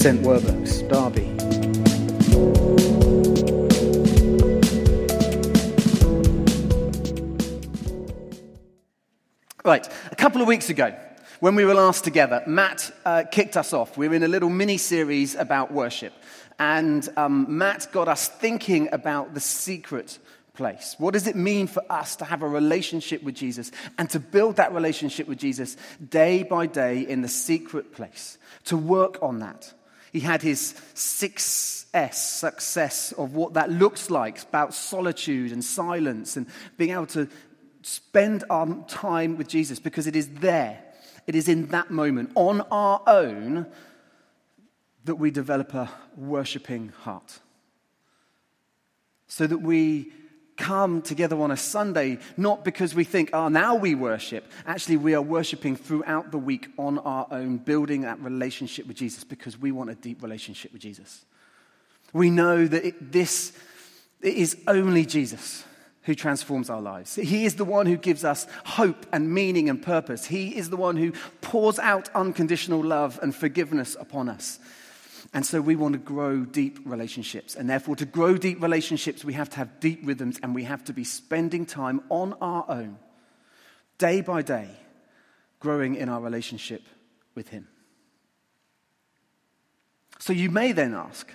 St. Werburgh's, Derby. Right, a couple of weeks ago, when we were last together, Matt uh, kicked us off. We were in a little mini series about worship. And um, Matt got us thinking about the secret place. What does it mean for us to have a relationship with Jesus and to build that relationship with Jesus day by day in the secret place? To work on that. He had his 6S success of what that looks like about solitude and silence and being able to spend our time with Jesus because it is there, it is in that moment, on our own, that we develop a worshipping heart. So that we come together on a Sunday, not because we think, oh, now we worship. Actually, we are worshiping throughout the week on our own, building that relationship with Jesus because we want a deep relationship with Jesus. We know that it, this it is only Jesus who transforms our lives. He is the one who gives us hope and meaning and purpose. He is the one who pours out unconditional love and forgiveness upon us. And so we want to grow deep relationships. And therefore, to grow deep relationships, we have to have deep rhythms and we have to be spending time on our own, day by day, growing in our relationship with Him. So you may then ask,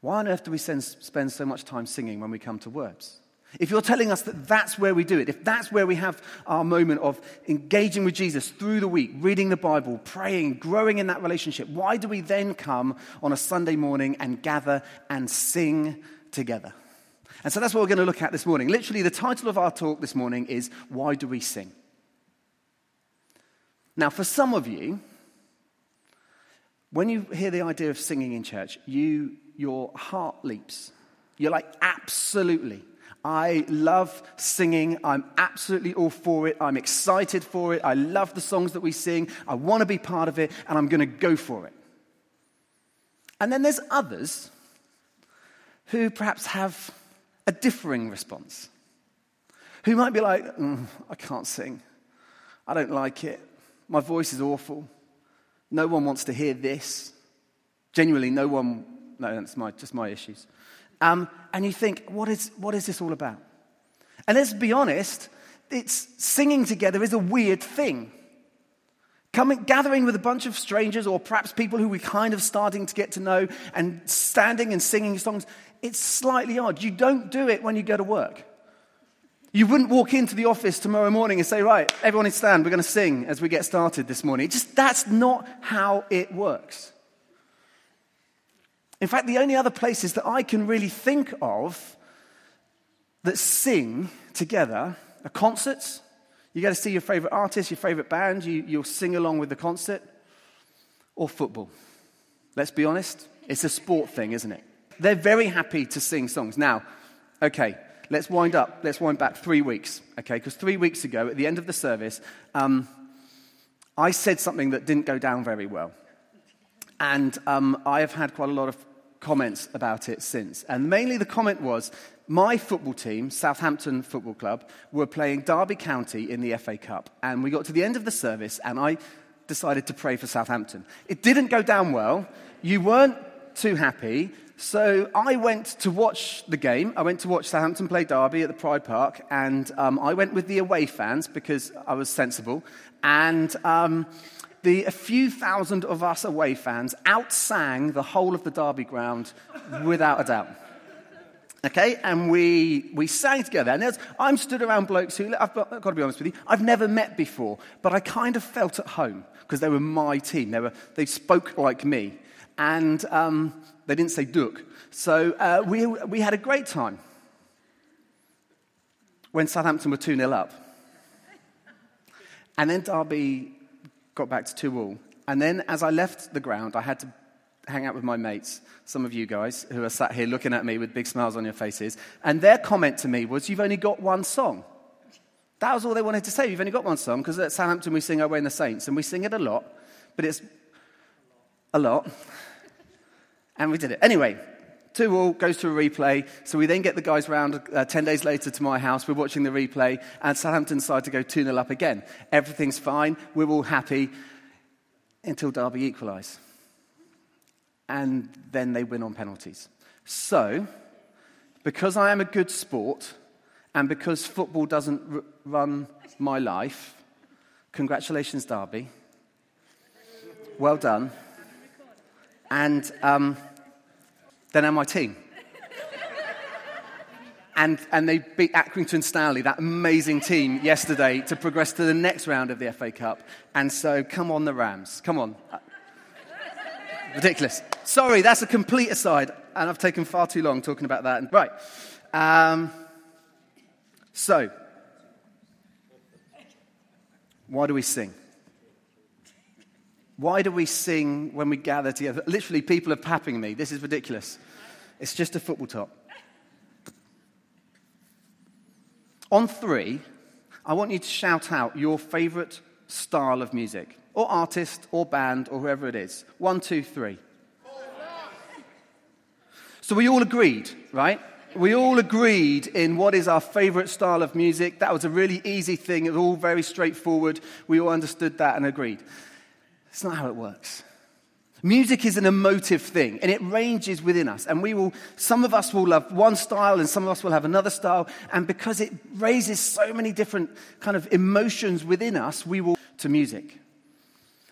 why on earth do we spend so much time singing when we come to Werbs? If you're telling us that that's where we do it, if that's where we have our moment of engaging with Jesus through the week, reading the Bible, praying, growing in that relationship, why do we then come on a Sunday morning and gather and sing together? And so that's what we're going to look at this morning. Literally, the title of our talk this morning is Why Do We Sing? Now, for some of you, when you hear the idea of singing in church, you, your heart leaps. You're like, absolutely. I love singing. I'm absolutely all for it. I'm excited for it. I love the songs that we sing. I want to be part of it, and I'm going to go for it. And then there's others who perhaps have a differing response, who might be like, mm, I can't sing. I don't like it. My voice is awful. No one wants to hear this. Genuinely, no one, no, that's my, just my issues. Um, and you think, what is, what is this all about? And let's be honest, it's singing together is a weird thing. Coming, gathering with a bunch of strangers or perhaps people who we're kind of starting to get to know and standing and singing songs, it's slightly odd. You don't do it when you go to work. You wouldn't walk into the office tomorrow morning and say, right, everyone stand, we're going to sing as we get started this morning. just, that's not how it works. In fact, the only other places that I can really think of that sing together are concerts. You get to see your favorite artist, your favorite band, you, you'll sing along with the concert, or football. Let's be honest, it's a sport thing, isn't it? They're very happy to sing songs. Now, okay, let's wind up, let's wind back three weeks, okay? Because three weeks ago, at the end of the service, um, I said something that didn't go down very well. And um, I have had quite a lot of comments about it since. And mainly the comment was my football team, Southampton Football Club, were playing Derby County in the FA Cup. And we got to the end of the service, and I decided to pray for Southampton. It didn't go down well. You weren't too happy. So I went to watch the game. I went to watch Southampton play Derby at the Pride Park, and um, I went with the away fans because I was sensible. And um, the a few thousand of us away fans outsang the whole of the Derby ground without a doubt. Okay, and we, we sang together. And I'm stood around blokes who, I've got, I've got to be honest with you, I've never met before, but I kind of felt at home because they were my team. They, were, they spoke like me. And um, they didn't say Duke. So uh, we, we had a great time when Southampton were 2 0 up. And then Derby got back to 2 all. And then as I left the ground, I had to hang out with my mates, some of you guys who are sat here looking at me with big smiles on your faces. And their comment to me was, You've only got one song. That was all they wanted to say. You've only got one song because at Southampton we sing Away in the Saints, and we sing it a lot, but it's a lot. And we did it. Anyway, two all goes to a replay. So we then get the guys round uh, 10 days later to my house. We're watching the replay, and Southampton decide to go 2 0 up again. Everything's fine. We're all happy until Derby equalise. and then they win on penalties. So, because I am a good sport, and because football doesn't r- run my life, congratulations, Derby. Well done. And um, then my team. And, and they beat Accrington Stanley, that amazing team, yesterday to progress to the next round of the FA Cup. And so, come on, the Rams. Come on. Ridiculous. Sorry, that's a complete aside, and I've taken far too long talking about that. Right. Um, so, why do we sing? Why do we sing when we gather together? Literally, people are papping me. This is ridiculous. It's just a football top. On three, I want you to shout out your favorite style of music, or artist, or band, or whoever it is. One, two, three. So we all agreed, right? We all agreed in what is our favorite style of music. That was a really easy thing. It was all very straightforward. We all understood that and agreed. It's not how it works. Music is an emotive thing and it ranges within us. And we will, some of us will love one style and some of us will have another style. And because it raises so many different kind of emotions within us, we will to music.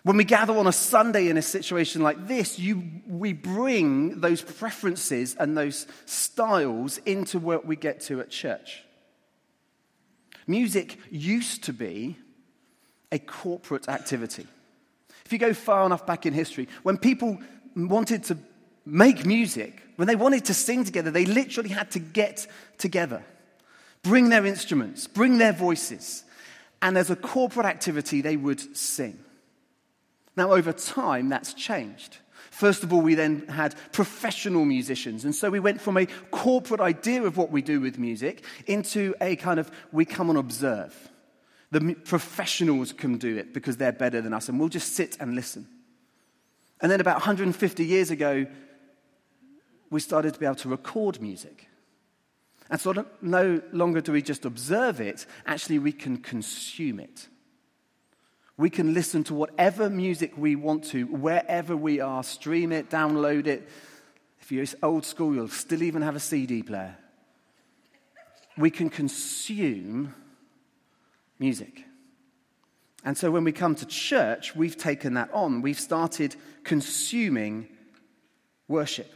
When we gather on a Sunday in a situation like this, you, we bring those preferences and those styles into what we get to at church. Music used to be a corporate activity. If you go far enough back in history, when people wanted to make music, when they wanted to sing together, they literally had to get together, bring their instruments, bring their voices, and as a corporate activity, they would sing. Now, over time, that's changed. First of all, we then had professional musicians. And so we went from a corporate idea of what we do with music into a kind of we come and observe. The professionals can do it because they're better than us, and we'll just sit and listen. And then about 150 years ago, we started to be able to record music. And so no longer do we just observe it, actually, we can consume it. We can listen to whatever music we want to, wherever we are, stream it, download it. If you're old school, you'll still even have a CD player. We can consume music. And so when we come to church, we've taken that on. We've started consuming worship.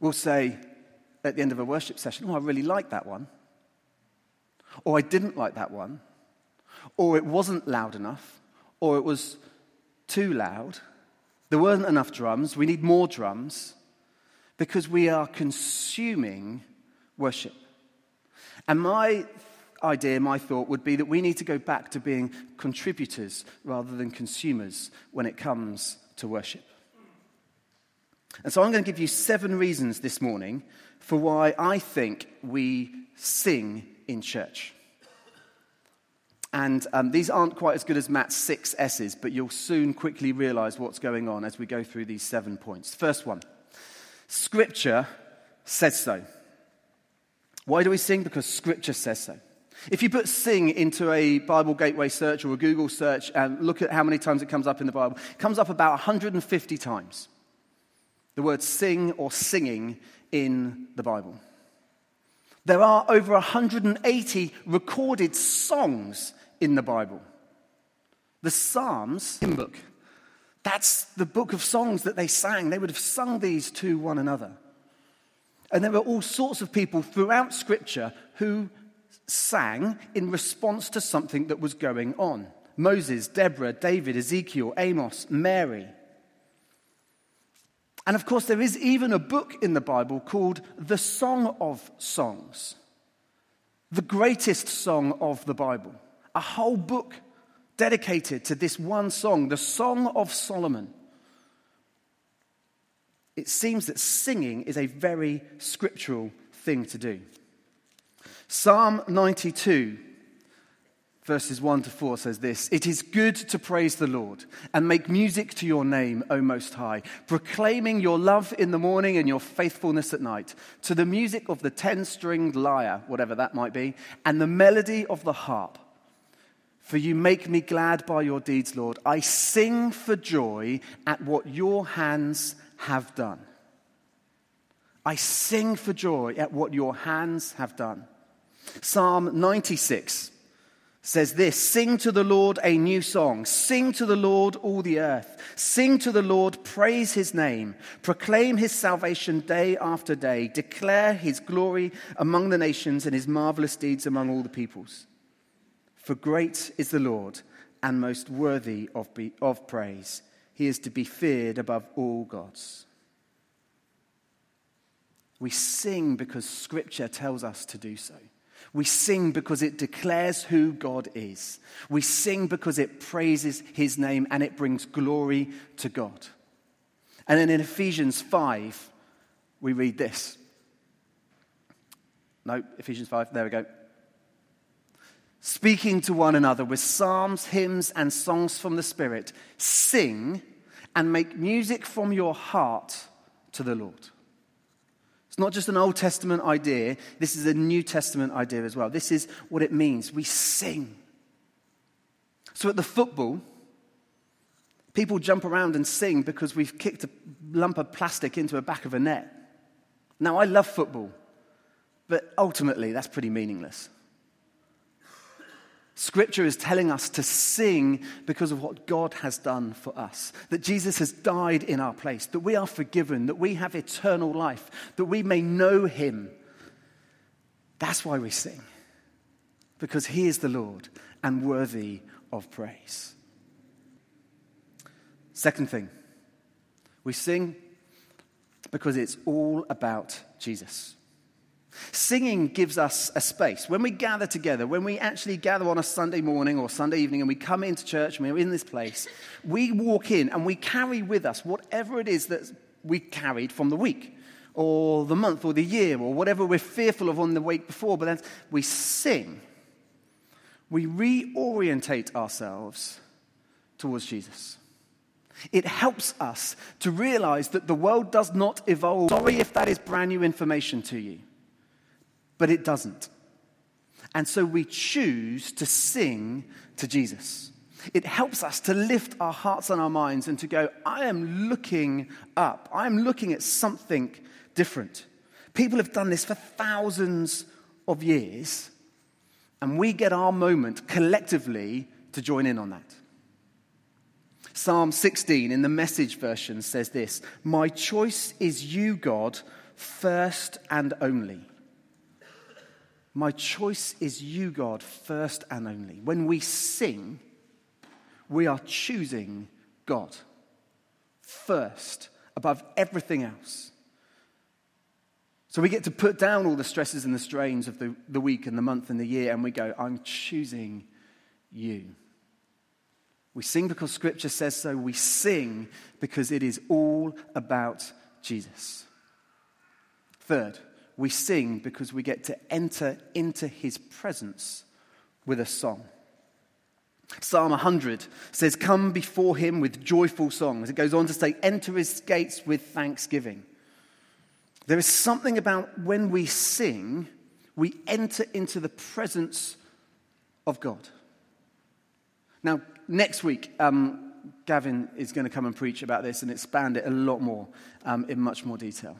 We'll say at the end of a worship session, Oh, I really like that one. Or I didn't like that one or it wasn't loud enough, or it was too loud. There weren't enough drums. We need more drums because we are consuming worship. And my idea, my thought would be that we need to go back to being contributors rather than consumers when it comes to worship. And so I'm going to give you seven reasons this morning for why I think we sing in church. And um, these aren't quite as good as Matt's six S's, but you'll soon quickly realize what's going on as we go through these seven points. First one Scripture says so. Why do we sing? Because Scripture says so. If you put sing into a Bible Gateway search or a Google search and look at how many times it comes up in the Bible, it comes up about 150 times. The word sing or singing in the Bible. There are over 180 recorded songs in the Bible. The Psalms, hymn book, that's the book of songs that they sang. They would have sung these to one another. And there were all sorts of people throughout Scripture who sang in response to something that was going on Moses, Deborah, David, Ezekiel, Amos, Mary. And of course, there is even a book in the Bible called the Song of Songs, the greatest song of the Bible a whole book dedicated to this one song, the Song of Solomon. It seems that singing is a very scriptural thing to do. Psalm 92 verses 1 to 4 says this It is good to praise the Lord and make music to your name, O Most High, proclaiming your love in the morning and your faithfulness at night, to the music of the ten stringed lyre, whatever that might be, and the melody of the harp. For you make me glad by your deeds, Lord. I sing for joy at what your hands have done. I sing for joy at what your hands have done. Psalm 96 says this Sing to the Lord a new song. Sing to the Lord, all the earth. Sing to the Lord, praise his name. Proclaim his salvation day after day. Declare his glory among the nations and his marvelous deeds among all the peoples. For great is the Lord and most worthy of, be, of praise. He is to be feared above all gods. We sing because Scripture tells us to do so. We sing because it declares who God is. We sing because it praises his name and it brings glory to God. And then in Ephesians 5, we read this. No, Ephesians 5, there we go. Speaking to one another with psalms, hymns, and songs from the Spirit, sing and make music from your heart to the Lord. It's not just an Old Testament idea, this is a New Testament idea as well. This is what it means. We sing. So at the football, people jump around and sing because we've kicked a lump of plastic into the back of a net. Now, I love football, but ultimately, that's pretty meaningless. Scripture is telling us to sing because of what God has done for us. That Jesus has died in our place, that we are forgiven, that we have eternal life, that we may know Him. That's why we sing, because He is the Lord and worthy of praise. Second thing, we sing because it's all about Jesus. Singing gives us a space. When we gather together, when we actually gather on a Sunday morning or Sunday evening and we come into church and we're in this place, we walk in and we carry with us whatever it is that we carried from the week or the month or the year or whatever we're fearful of on the week before. But then we sing. We reorientate ourselves towards Jesus. It helps us to realize that the world does not evolve. Sorry if that is brand new information to you but it doesn't. And so we choose to sing to Jesus. It helps us to lift our hearts and our minds and to go, I am looking up. I'm looking at something different. People have done this for thousands of years, and we get our moment collectively to join in on that. Psalm 16 in the message version says this My choice is you, God, first and only. My choice is you, God, first and only. When we sing, we are choosing God first above everything else. So we get to put down all the stresses and the strains of the, the week and the month and the year, and we go, I'm choosing you. We sing because Scripture says so. We sing because it is all about Jesus. Third, we sing because we get to enter into his presence with a song. Psalm 100 says, Come before him with joyful songs. It goes on to say, Enter his gates with thanksgiving. There is something about when we sing, we enter into the presence of God. Now, next week, um, Gavin is going to come and preach about this and expand it a lot more um, in much more detail.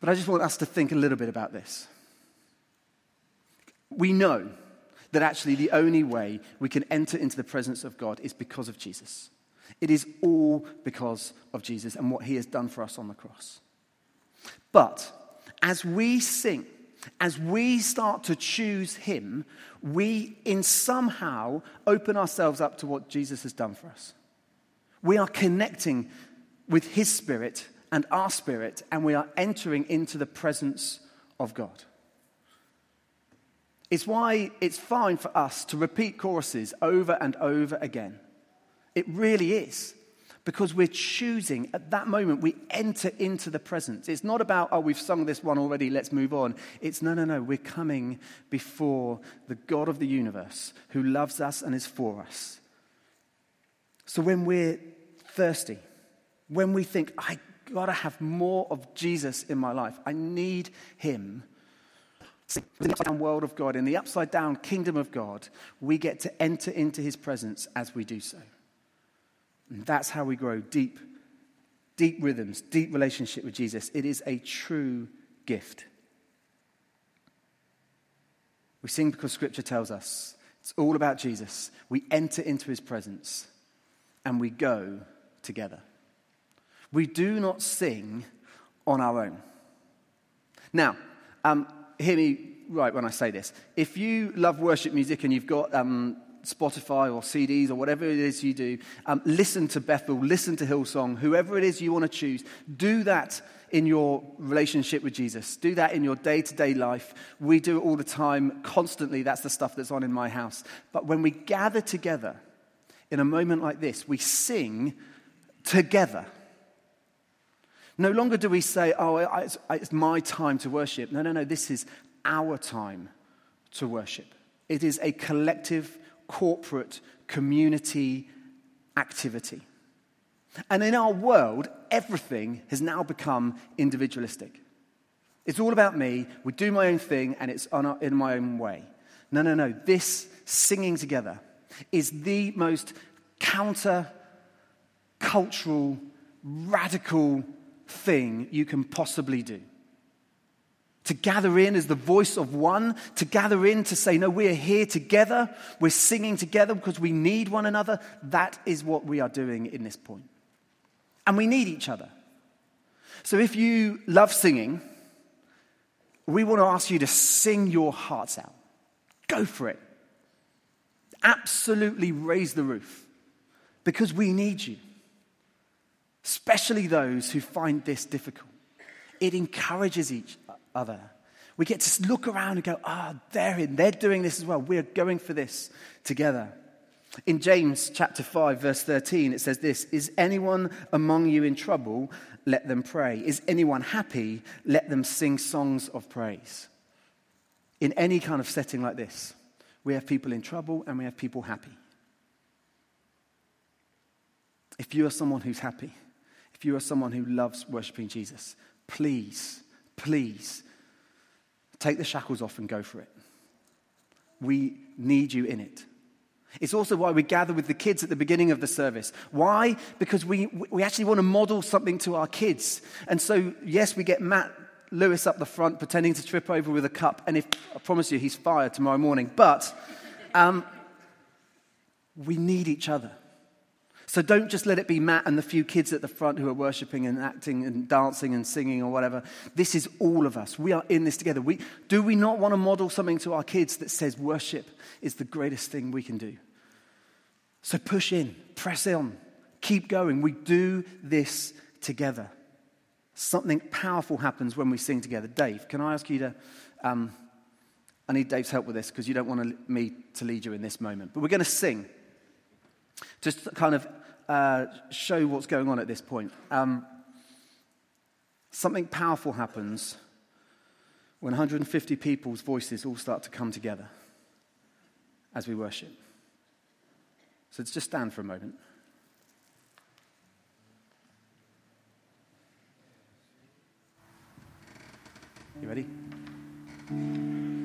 But I just want us to think a little bit about this. We know that actually the only way we can enter into the presence of God is because of Jesus. It is all because of Jesus and what he has done for us on the cross. But as we sing, as we start to choose him, we in somehow open ourselves up to what Jesus has done for us. We are connecting with his spirit and our spirit, and we are entering into the presence of God. It's why it's fine for us to repeat choruses over and over again. It really is. Because we're choosing at that moment, we enter into the presence. It's not about, oh, we've sung this one already, let's move on. It's no, no, no, we're coming before the God of the universe who loves us and is for us. So when we're thirsty, when we think, I got to have more of Jesus in my life. I need him. In the upside down world of God, in the upside down kingdom of God, we get to enter into his presence as we do so. And that's how we grow deep, deep rhythms, deep relationship with Jesus. It is a true gift. We sing because scripture tells us it's all about Jesus. We enter into his presence and we go together. We do not sing on our own. Now, um, hear me right when I say this. If you love worship music and you've got um, Spotify or CDs or whatever it is you do, um, listen to Bethel, listen to Hillsong, whoever it is you want to choose. Do that in your relationship with Jesus. Do that in your day to day life. We do it all the time, constantly. That's the stuff that's on in my house. But when we gather together in a moment like this, we sing together. No longer do we say, oh, it's, my time to worship. No, no, no. This is our time to worship. It is a collective, corporate, community activity. And in our world, everything has now become individualistic. It's all about me, we do my own thing, and it's in my own way. No, no, no. This singing together is the most counter cultural, radical thing you can possibly do. To gather in as the voice of one, to gather in to say, No, we're here together, we're singing together because we need one another. That is what we are doing in this point. And we need each other. So if you love singing, we want to ask you to sing your hearts out. Go for it. Absolutely raise the roof because we need you especially those who find this difficult. It encourages each other. We get to look around and go, ah, oh, they're in, they're doing this as well. We're going for this together. In James chapter 5, verse 13, it says this Is anyone among you in trouble? Let them pray. Is anyone happy? Let them sing songs of praise. In any kind of setting like this, we have people in trouble and we have people happy. If you are someone who's happy, if you are someone who loves worshiping Jesus, please, please take the shackles off and go for it. We need you in it. It's also why we gather with the kids at the beginning of the service. Why? Because we, we actually want to model something to our kids. And so, yes, we get Matt Lewis up the front pretending to trip over with a cup. And if, I promise you, he's fired tomorrow morning. But um, we need each other. So don't just let it be Matt and the few kids at the front who are worshiping and acting and dancing and singing or whatever. This is all of us. We are in this together. We, do we not want to model something to our kids that says worship is the greatest thing we can do? So push in, press on, keep going. We do this together. Something powerful happens when we sing together. Dave, can I ask you to? Um, I need Dave's help with this because you don't want me to lead you in this moment. But we're going to sing. Just to kind of uh, show what's going on at this point. Um, something powerful happens when 150 people's voices all start to come together as we worship. So let's just stand for a moment. You ready?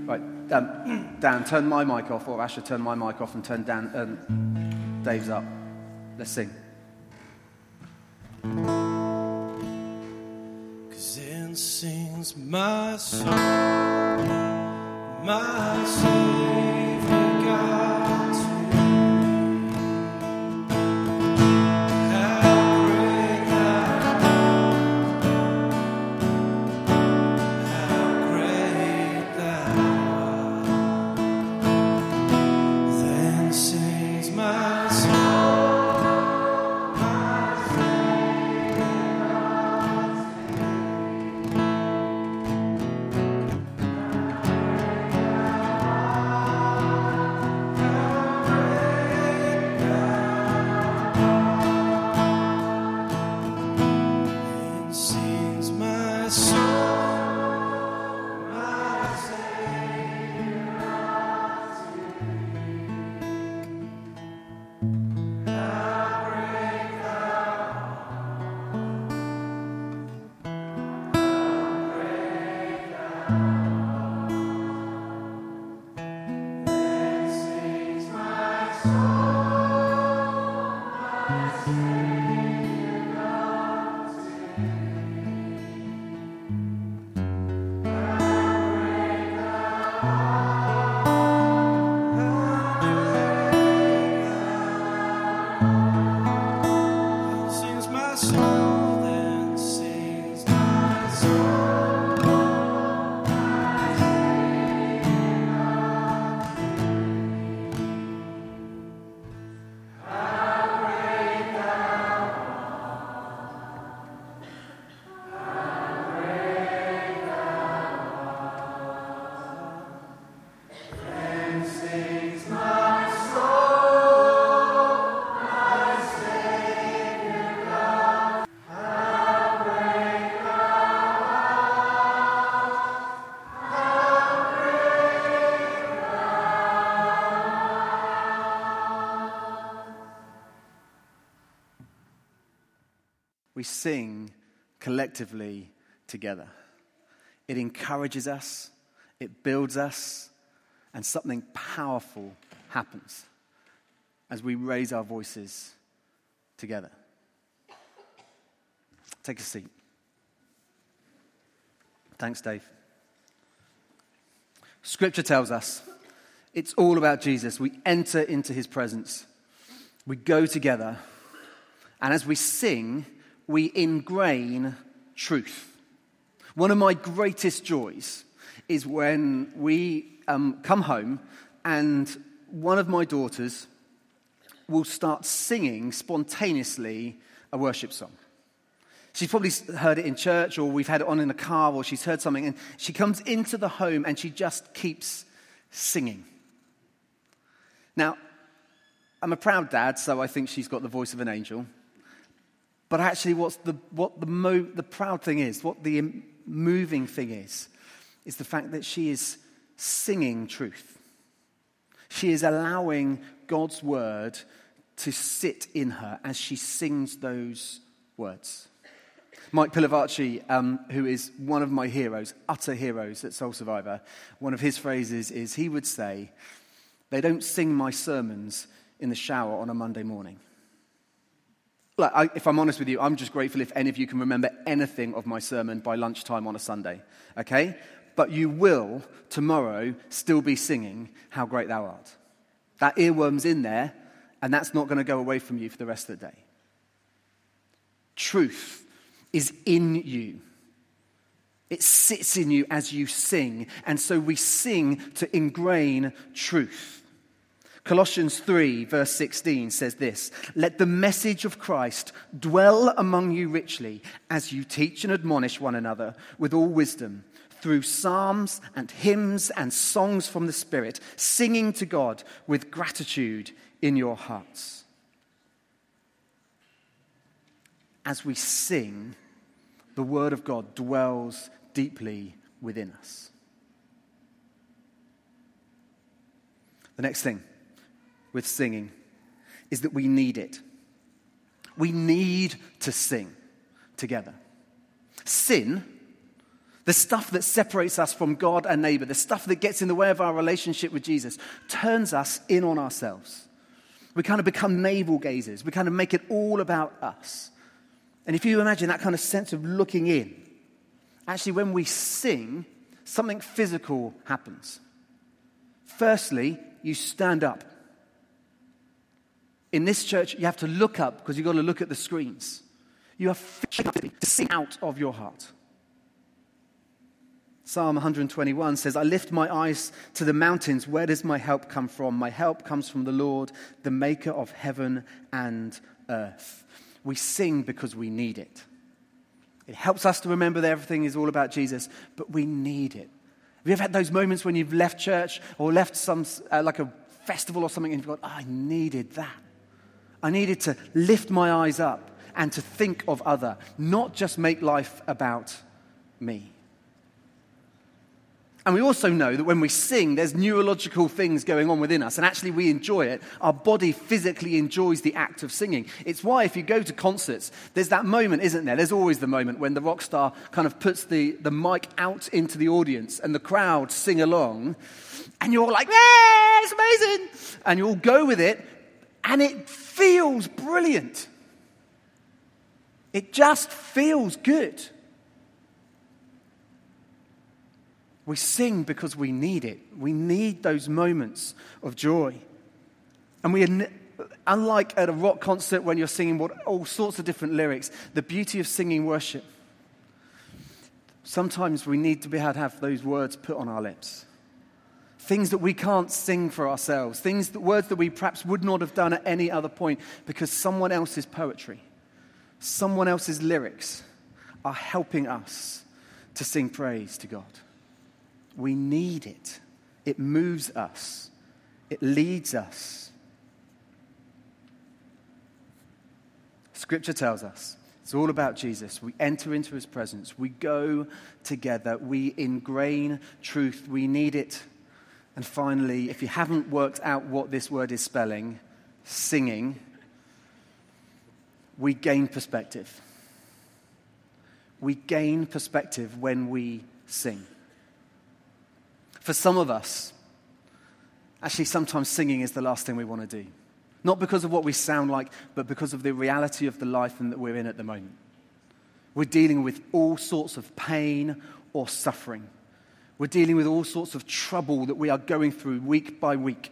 Right, Dan, Dan, turn my mic off, or Asher, turn my mic off and turn Dan, um, Dave's up. Let's sing. Cause in sings my soul, my Savior God. We sing collectively together. It encourages us, it builds us, and something powerful happens as we raise our voices together. Take a seat. Thanks, Dave. Scripture tells us it's all about Jesus. We enter into his presence, we go together, and as we sing, we ingrain truth. One of my greatest joys is when we um, come home and one of my daughters will start singing spontaneously a worship song. She's probably heard it in church, or we've had it on in the car, or she's heard something, and she comes into the home and she just keeps singing. Now, I'm a proud dad, so I think she's got the voice of an angel. But actually, what's the, what the, mo- the proud thing is, what the moving thing is, is the fact that she is singing truth. She is allowing God's word to sit in her as she sings those words. Mike Pilavachi, um, who is one of my heroes, utter heroes at Soul Survivor, one of his phrases is he would say, They don't sing my sermons in the shower on a Monday morning. I, if I'm honest with you, I'm just grateful if any of you can remember anything of my sermon by lunchtime on a Sunday, okay? But you will tomorrow still be singing How Great Thou Art. That earworm's in there, and that's not going to go away from you for the rest of the day. Truth is in you. It sits in you as you sing. And so we sing to ingrain truth. Colossians 3, verse 16 says this Let the message of Christ dwell among you richly as you teach and admonish one another with all wisdom through psalms and hymns and songs from the Spirit, singing to God with gratitude in your hearts. As we sing, the Word of God dwells deeply within us. The next thing with singing is that we need it. We need to sing together. Sin, the stuff that separates us from God and neighbor, the stuff that gets in the way of our relationship with Jesus, turns us in on ourselves. We kind of become navel gazers. We kind of make it all about us. And if you imagine that kind of sense of looking in, actually, when we sing, something physical happens. Firstly, you stand up. In this church, you have to look up because you've got to look at the screens. You are to sing out of your heart. Psalm 121 says, I lift my eyes to the mountains. Where does my help come from? My help comes from the Lord, the maker of heaven and earth. We sing because we need it. It helps us to remember that everything is all about Jesus, but we need it. Have you ever had those moments when you've left church or left some, uh, like a festival or something, and you've gone, I needed that. I needed to lift my eyes up and to think of other, not just make life about me. And we also know that when we sing, there's neurological things going on within us, and actually we enjoy it. Our body physically enjoys the act of singing. It's why, if you go to concerts, there's that moment, isn't there? There's always the moment when the rock star kind of puts the, the mic out into the audience and the crowd sing along, and you're all like, yeah, it's amazing! And you all go with it, and it feels brilliant. It just feels good. We sing because we need it. We need those moments of joy. And we, unlike at a rock concert when you're singing all sorts of different lyrics, the beauty of singing worship, sometimes we need to be able to have those words put on our lips. Things that we can't sing for ourselves, things that, words that we perhaps would not have done at any other point because someone else's poetry, someone else's lyrics are helping us to sing praise to God. We need it. It moves us, it leads us. Scripture tells us it's all about Jesus. We enter into his presence, we go together, we ingrain truth, we need it. And finally, if you haven't worked out what this word is spelling, singing, we gain perspective. we gain perspective when we sing. For some of us, actually, sometimes singing is the last thing we want to do. Not because of what we sound like, but because of the reality of the life that we're in at the moment. We're dealing with all sorts of pain or suffering. We're dealing with all sorts of trouble that we are going through week by week.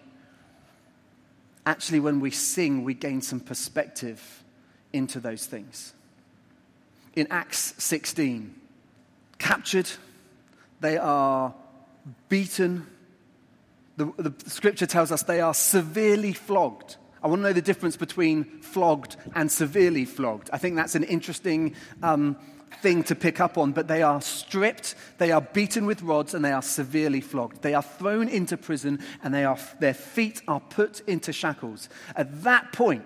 Actually, when we sing, we gain some perspective into those things. In Acts 16, captured, they are beaten. The, the scripture tells us they are severely flogged. I want to know the difference between flogged and severely flogged. I think that's an interesting um, thing to pick up on, but they are stripped, they are beaten with rods, and they are severely flogged. They are thrown into prison, and they are, their feet are put into shackles. At that point,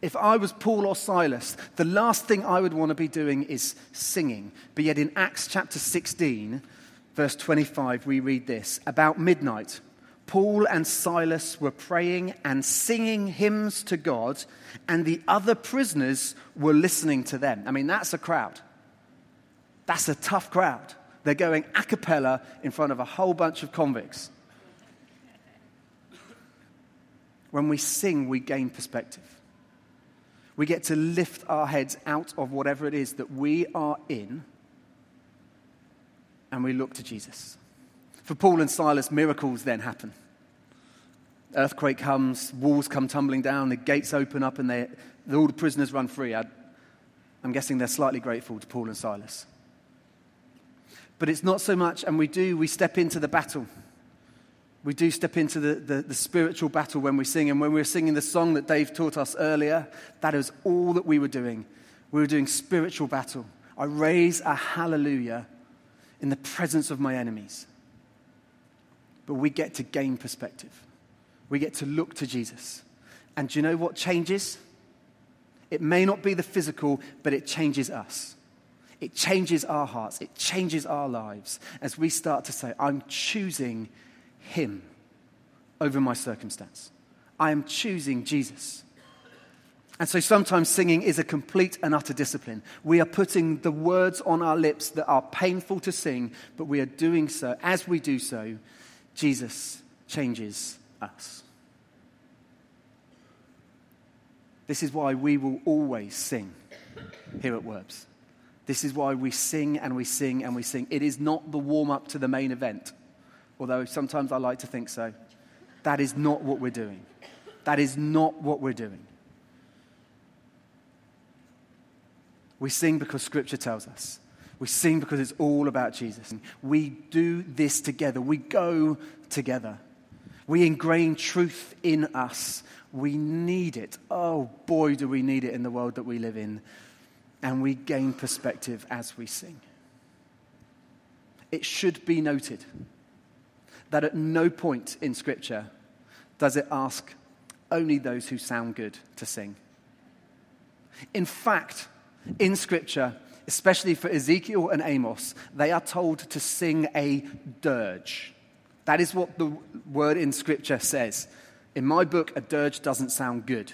if I was Paul or Silas, the last thing I would want to be doing is singing. But yet in Acts chapter 16, verse 25, we read this About midnight, Paul and Silas were praying and singing hymns to God, and the other prisoners were listening to them. I mean, that's a crowd. That's a tough crowd. They're going a cappella in front of a whole bunch of convicts. When we sing, we gain perspective. We get to lift our heads out of whatever it is that we are in, and we look to Jesus. For Paul and Silas, miracles then happen. Earthquake comes, walls come tumbling down, the gates open up, and all the prisoners run free. I, I'm guessing they're slightly grateful to Paul and Silas. But it's not so much, and we do, we step into the battle. We do step into the, the, the, spiritual battle when we sing. And when we were singing the song that Dave taught us earlier, that is all that we were doing. We were doing spiritual battle. I raise a hallelujah in the presence of my enemies but we get to gain perspective. We get to look to Jesus. And do you know what changes? It may not be the physical, but it changes us. It changes our hearts. It changes our lives as we start to say, I'm choosing Him over my circumstance. I am choosing Jesus. And so sometimes singing is a complete and utter discipline. We are putting the words on our lips that are painful to sing, but we are doing so. As we do so, Jesus changes us. This is why we will always sing here at Werbs. This is why we sing and we sing and we sing. It is not the warm up to the main event, although sometimes I like to think so. That is not what we're doing. That is not what we're doing. We sing because Scripture tells us. We sing because it's all about Jesus. We do this together. We go together. We ingrain truth in us. We need it. Oh boy, do we need it in the world that we live in. And we gain perspective as we sing. It should be noted that at no point in Scripture does it ask only those who sound good to sing. In fact, in Scripture, especially for Ezekiel and Amos, they are told to sing a dirge. That is what the word in Scripture says. In my book, a dirge doesn't sound good.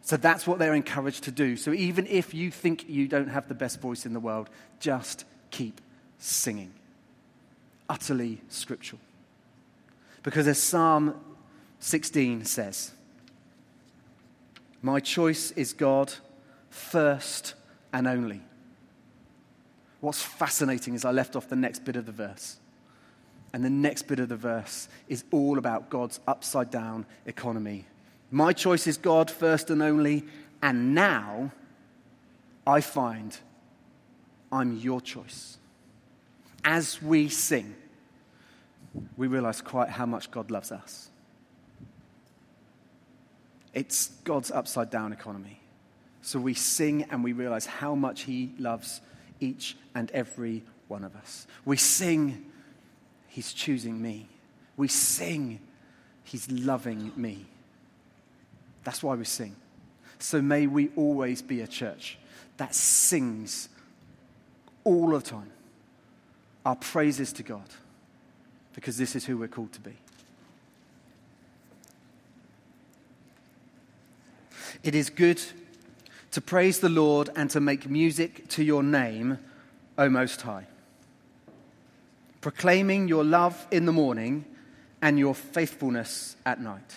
So that's what they're encouraged to do. So even if you think you don't have the best voice in the world, just keep singing. Utterly scriptural. Because as Psalm 16 says, My choice is God first and only. What's fascinating is I left off the next bit of the verse. And the next bit of the verse is all about God's upside down economy. My choice is God first and only, and now I find I'm your choice. As we sing, we realize quite how much God loves us. It's God's upside down economy. So we sing and we realize how much He loves each and every one of us. We sing, He's choosing me. We sing, He's loving me. That's why we sing. So may we always be a church that sings all the time our praises to God because this is who we're called to be. It is good to praise the Lord and to make music to your name, O Most High. Proclaiming your love in the morning and your faithfulness at night.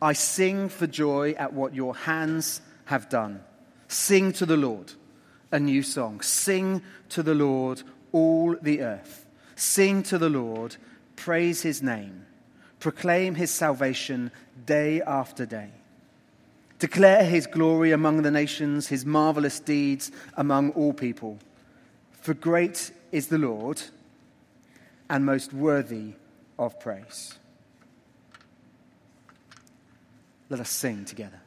I sing for joy at what your hands have done. Sing to the Lord a new song. Sing to the Lord all the earth. Sing to the Lord, praise his name. Proclaim his salvation day after day. Declare his glory among the nations, his marvelous deeds among all people. For great is the Lord and most worthy of praise. Let us sing together.